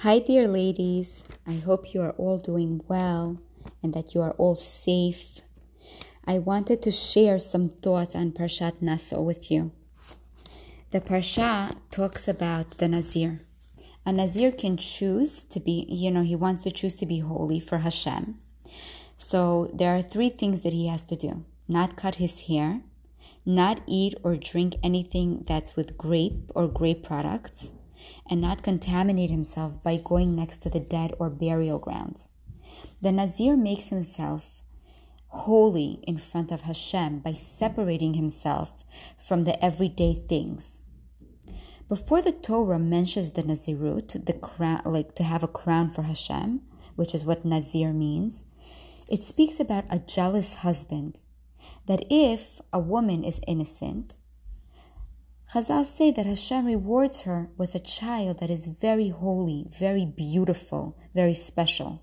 Hi, dear ladies. I hope you are all doing well and that you are all safe. I wanted to share some thoughts on Parshat Nasso with you. The Parsha talks about the Nazir. A Nazir can choose to be, you know, he wants to choose to be holy for Hashem. So there are three things that he has to do not cut his hair, not eat or drink anything that's with grape or grape products and not contaminate himself by going next to the dead or burial grounds. The Nazir makes himself holy in front of Hashem by separating himself from the everyday things. Before the Torah mentions the Nazirut, the crown, like to have a crown for Hashem, which is what Nazir means, it speaks about a jealous husband. That if a woman is innocent, Chazal say that Hashem rewards her with a child that is very holy, very beautiful, very special.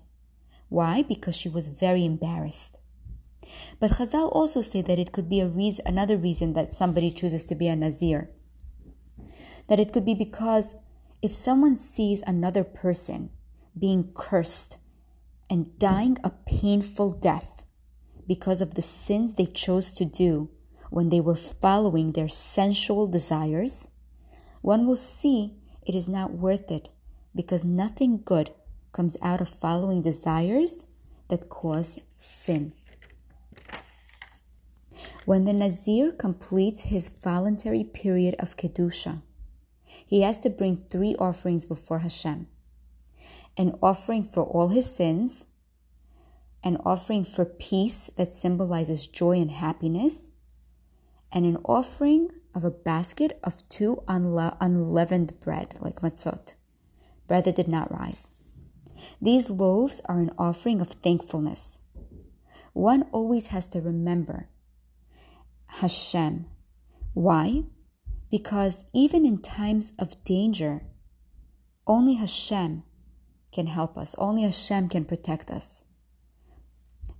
Why? Because she was very embarrassed. But Chazal also say that it could be a reason, another reason that somebody chooses to be a Nazir. That it could be because if someone sees another person being cursed and dying a painful death because of the sins they chose to do when they were following their sensual desires, one will see it is not worth it because nothing good comes out of following desires that cause sin. When the Nazir completes his voluntary period of Kedusha, he has to bring three offerings before Hashem an offering for all his sins, an offering for peace that symbolizes joy and happiness, and an offering of a basket of two unle- unleavened bread, like matzot, bread that did not rise. These loaves are an offering of thankfulness. One always has to remember Hashem. Why? Because even in times of danger, only Hashem can help us, only Hashem can protect us.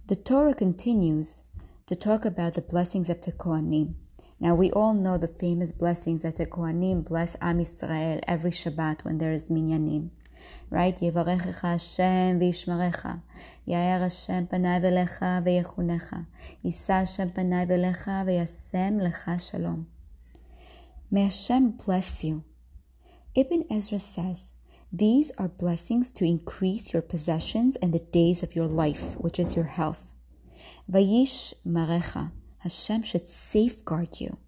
The Torah continues to talk about the blessings of the Kohanim. Now we all know the famous blessings that the Kohanim bless Am Yisrael every Shabbat when there is minyanim. Right? יברכך השם וישמרך, יאר השם פניו אליך ויחונך, יישא השם פניו אליך וישם לך שלום. May Hashem bless you. Ibn Ezra says, These are blessings to increase your possessions and the days of your life, which is your health. Vayish marecha, Hashem should safeguard you.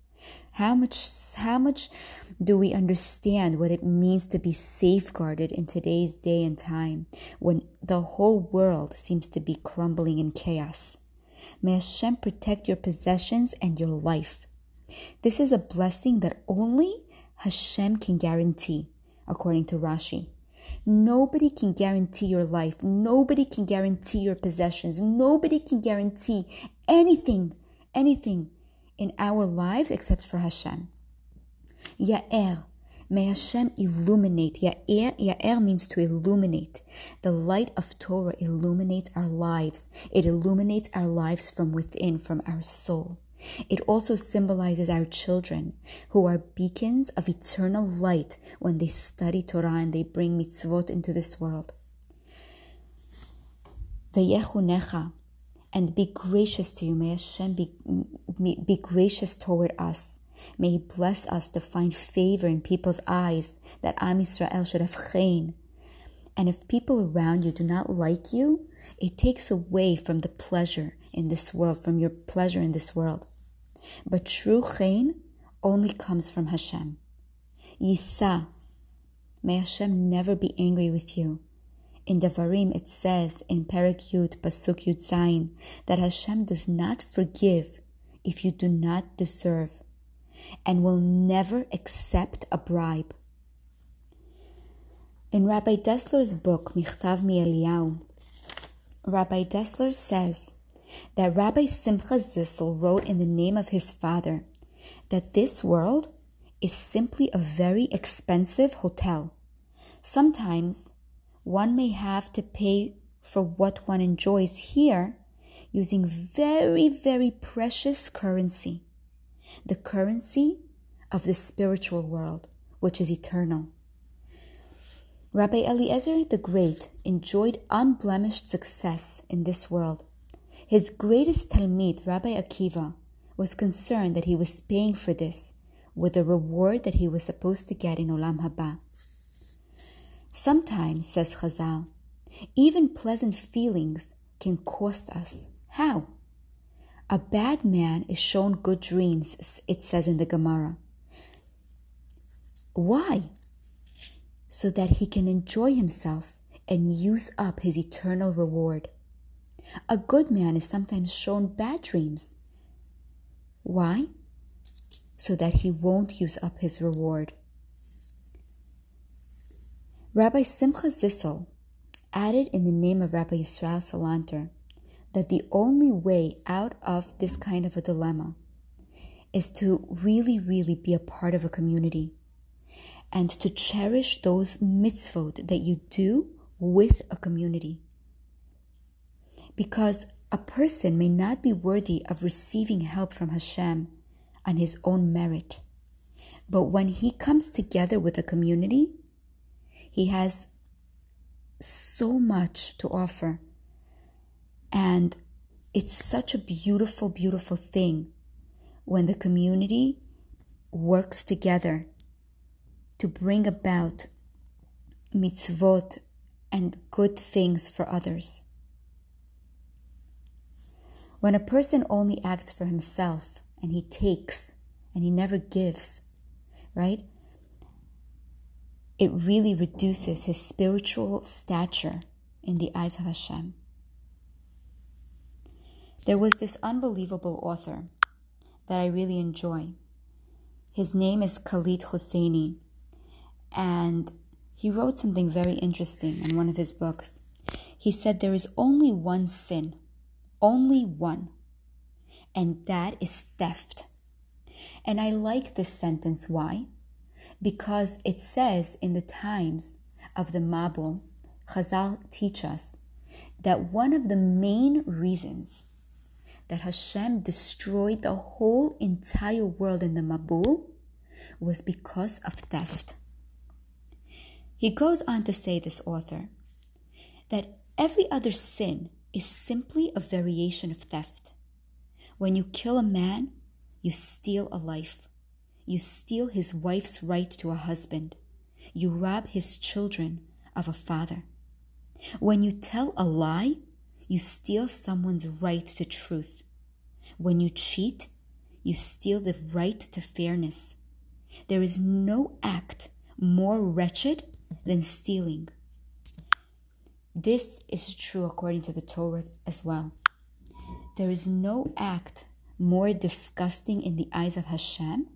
How much, how much do we understand what it means to be safeguarded in today's day and time when the whole world seems to be crumbling in chaos? May Hashem protect your possessions and your life. This is a blessing that only Hashem can guarantee, according to Rashi. Nobody can guarantee your life. Nobody can guarantee your possessions. Nobody can guarantee anything anything in our lives except for Hashem. Ya'er. May Hashem illuminate. Ya'er, Ya'er means to illuminate. The light of Torah illuminates our lives. It illuminates our lives from within, from our soul. It also symbolizes our children, who are beacons of eternal light when they study Torah and they bring mitzvot into this world. Ve'yechunecha, and be gracious to you. May Hashem be, be gracious toward us. May He bless us to find favor in people's eyes that Am Yisrael should have chen. And if people around you do not like you, it takes away from the pleasure in this world, from your pleasure in this world. But true chen only comes from Hashem. Yisa, may Hashem never be angry with you. In Devarim, it says in Perek Yud, Pasuk Yud Zayin, that Hashem does not forgive if you do not deserve and will never accept a bribe. In Rabbi Dessler's book, Michtav Mi'Eliyahu, Rabbi Dessler says that Rabbi Simcha Zissel wrote in the name of his father that this world is simply a very expensive hotel. Sometimes one may have to pay for what one enjoys here using very, very precious currency, the currency of the spiritual world, which is eternal. Rabbi Eliezer the Great enjoyed unblemished success in this world. His greatest Talmid, Rabbi Akiva, was concerned that he was paying for this with the reward that he was supposed to get in Olam Haba. Sometimes, says Chazal, even pleasant feelings can cost us. How? A bad man is shown good dreams, it says in the Gemara. Why? So that he can enjoy himself and use up his eternal reward. A good man is sometimes shown bad dreams. Why? So that he won't use up his reward. Rabbi Simcha Zissel added in the name of Rabbi Yisrael Salanter that the only way out of this kind of a dilemma is to really, really be a part of a community and to cherish those mitzvot that you do with a community. Because a person may not be worthy of receiving help from Hashem on his own merit. But when he comes together with a community, he has so much to offer and it's such a beautiful, beautiful thing when the community works together to bring about mitzvot and good things for others. When a person only acts for himself and he takes and he never gives, right? It really reduces his spiritual stature in the eyes of Hashem. There was this unbelievable author that I really enjoy. His name is Khalid Hosseini, and he wrote something very interesting in one of his books. He said, There is only one sin, only one, and that is theft. And I like this sentence. Why? Because it says in the times of the Mabul, Chazal teach us that one of the main reasons that Hashem destroyed the whole entire world in the Mabul was because of theft. He goes on to say, this author, that every other sin is simply a variation of theft. When you kill a man, you steal a life. You steal his wife's right to a husband. You rob his children of a father. When you tell a lie, you steal someone's right to truth. When you cheat, you steal the right to fairness. There is no act more wretched than stealing. This is true according to the Torah as well. There is no act more disgusting in the eyes of Hashem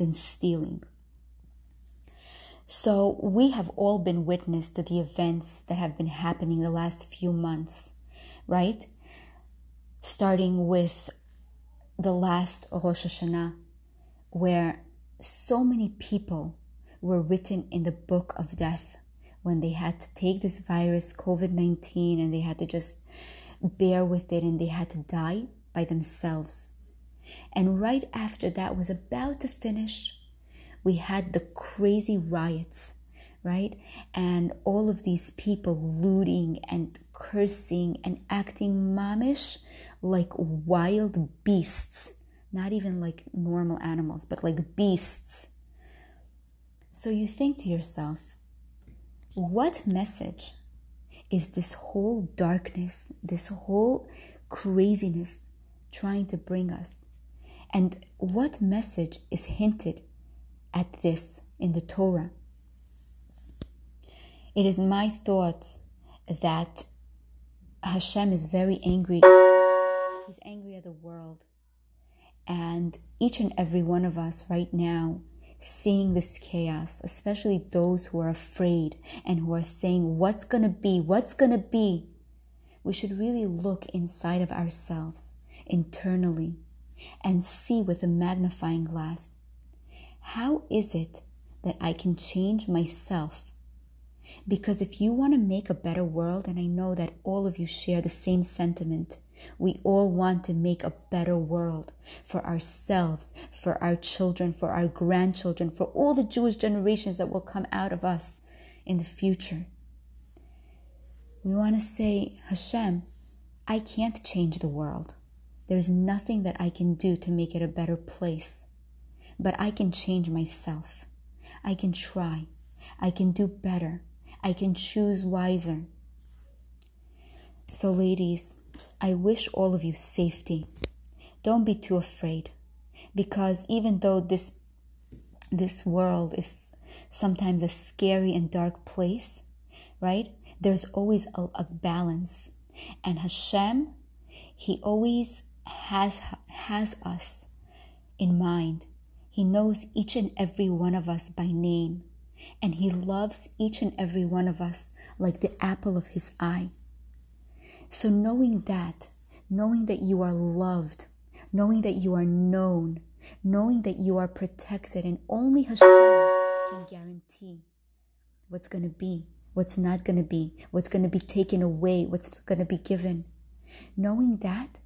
than stealing. So, we have all been witness to the events that have been happening the last few months, right? Starting with the last Rosh Hashanah, where so many people were written in the book of death when they had to take this virus, COVID 19, and they had to just bear with it and they had to die by themselves. And right after that was about to finish, we had the crazy riots, right? And all of these people looting and cursing and acting mamish like wild beasts, not even like normal animals, but like beasts. So you think to yourself, what message is this whole darkness, this whole craziness trying to bring us? And what message is hinted at this in the Torah. It is my thought that Hashem is very angry. He's angry at the world. And each and every one of us right now, seeing this chaos, especially those who are afraid and who are saying, What's going to be? What's going to be? We should really look inside of ourselves internally and see with a magnifying glass how is it that I can change myself? Because if you want to make a better world, and I know that all of you share the same sentiment, we all want to make a better world for ourselves, for our children, for our grandchildren, for all the Jewish generations that will come out of us in the future. We want to say, Hashem, I can't change the world. There's nothing that I can do to make it a better place. But I can change myself. I can try. I can do better. I can choose wiser. So, ladies, I wish all of you safety. Don't be too afraid because even though this this world is sometimes a scary and dark place, right? There's always a, a balance. And Hashem, He always has has us in mind. He knows each and every one of us by name, and He loves each and every one of us like the apple of His eye. So, knowing that, knowing that you are loved, knowing that you are known, knowing that you are protected, and only Hashem can guarantee what's going to be, what's not going to be, what's going to be taken away, what's going to be given. Knowing that,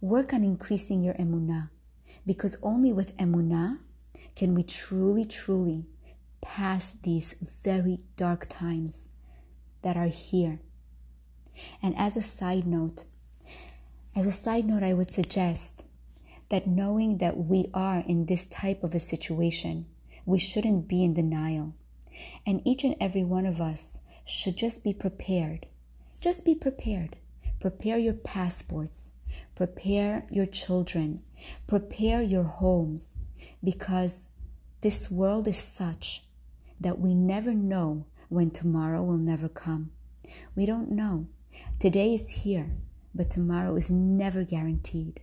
work on increasing your emunah, because only with emunah can we truly, truly pass these very dark times that are here and as a side note, as a side note, I would suggest that knowing that we are in this type of a situation, we shouldn't be in denial. And each and every one of us should just be prepared. Just be prepared. Prepare your passports. Prepare your children. Prepare your homes. Because this world is such that we never know when tomorrow will never come. We don't know. Today is here, but tomorrow is never guaranteed.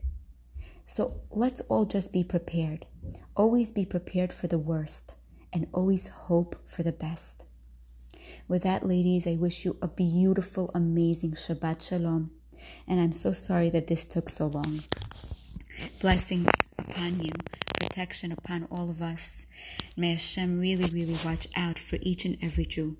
So let's all just be prepared. Always be prepared for the worst and always hope for the best. With that, ladies, I wish you a beautiful, amazing Shabbat Shalom. And I'm so sorry that this took so long. Blessings upon you, protection upon all of us. May Hashem really, really watch out for each and every Jew.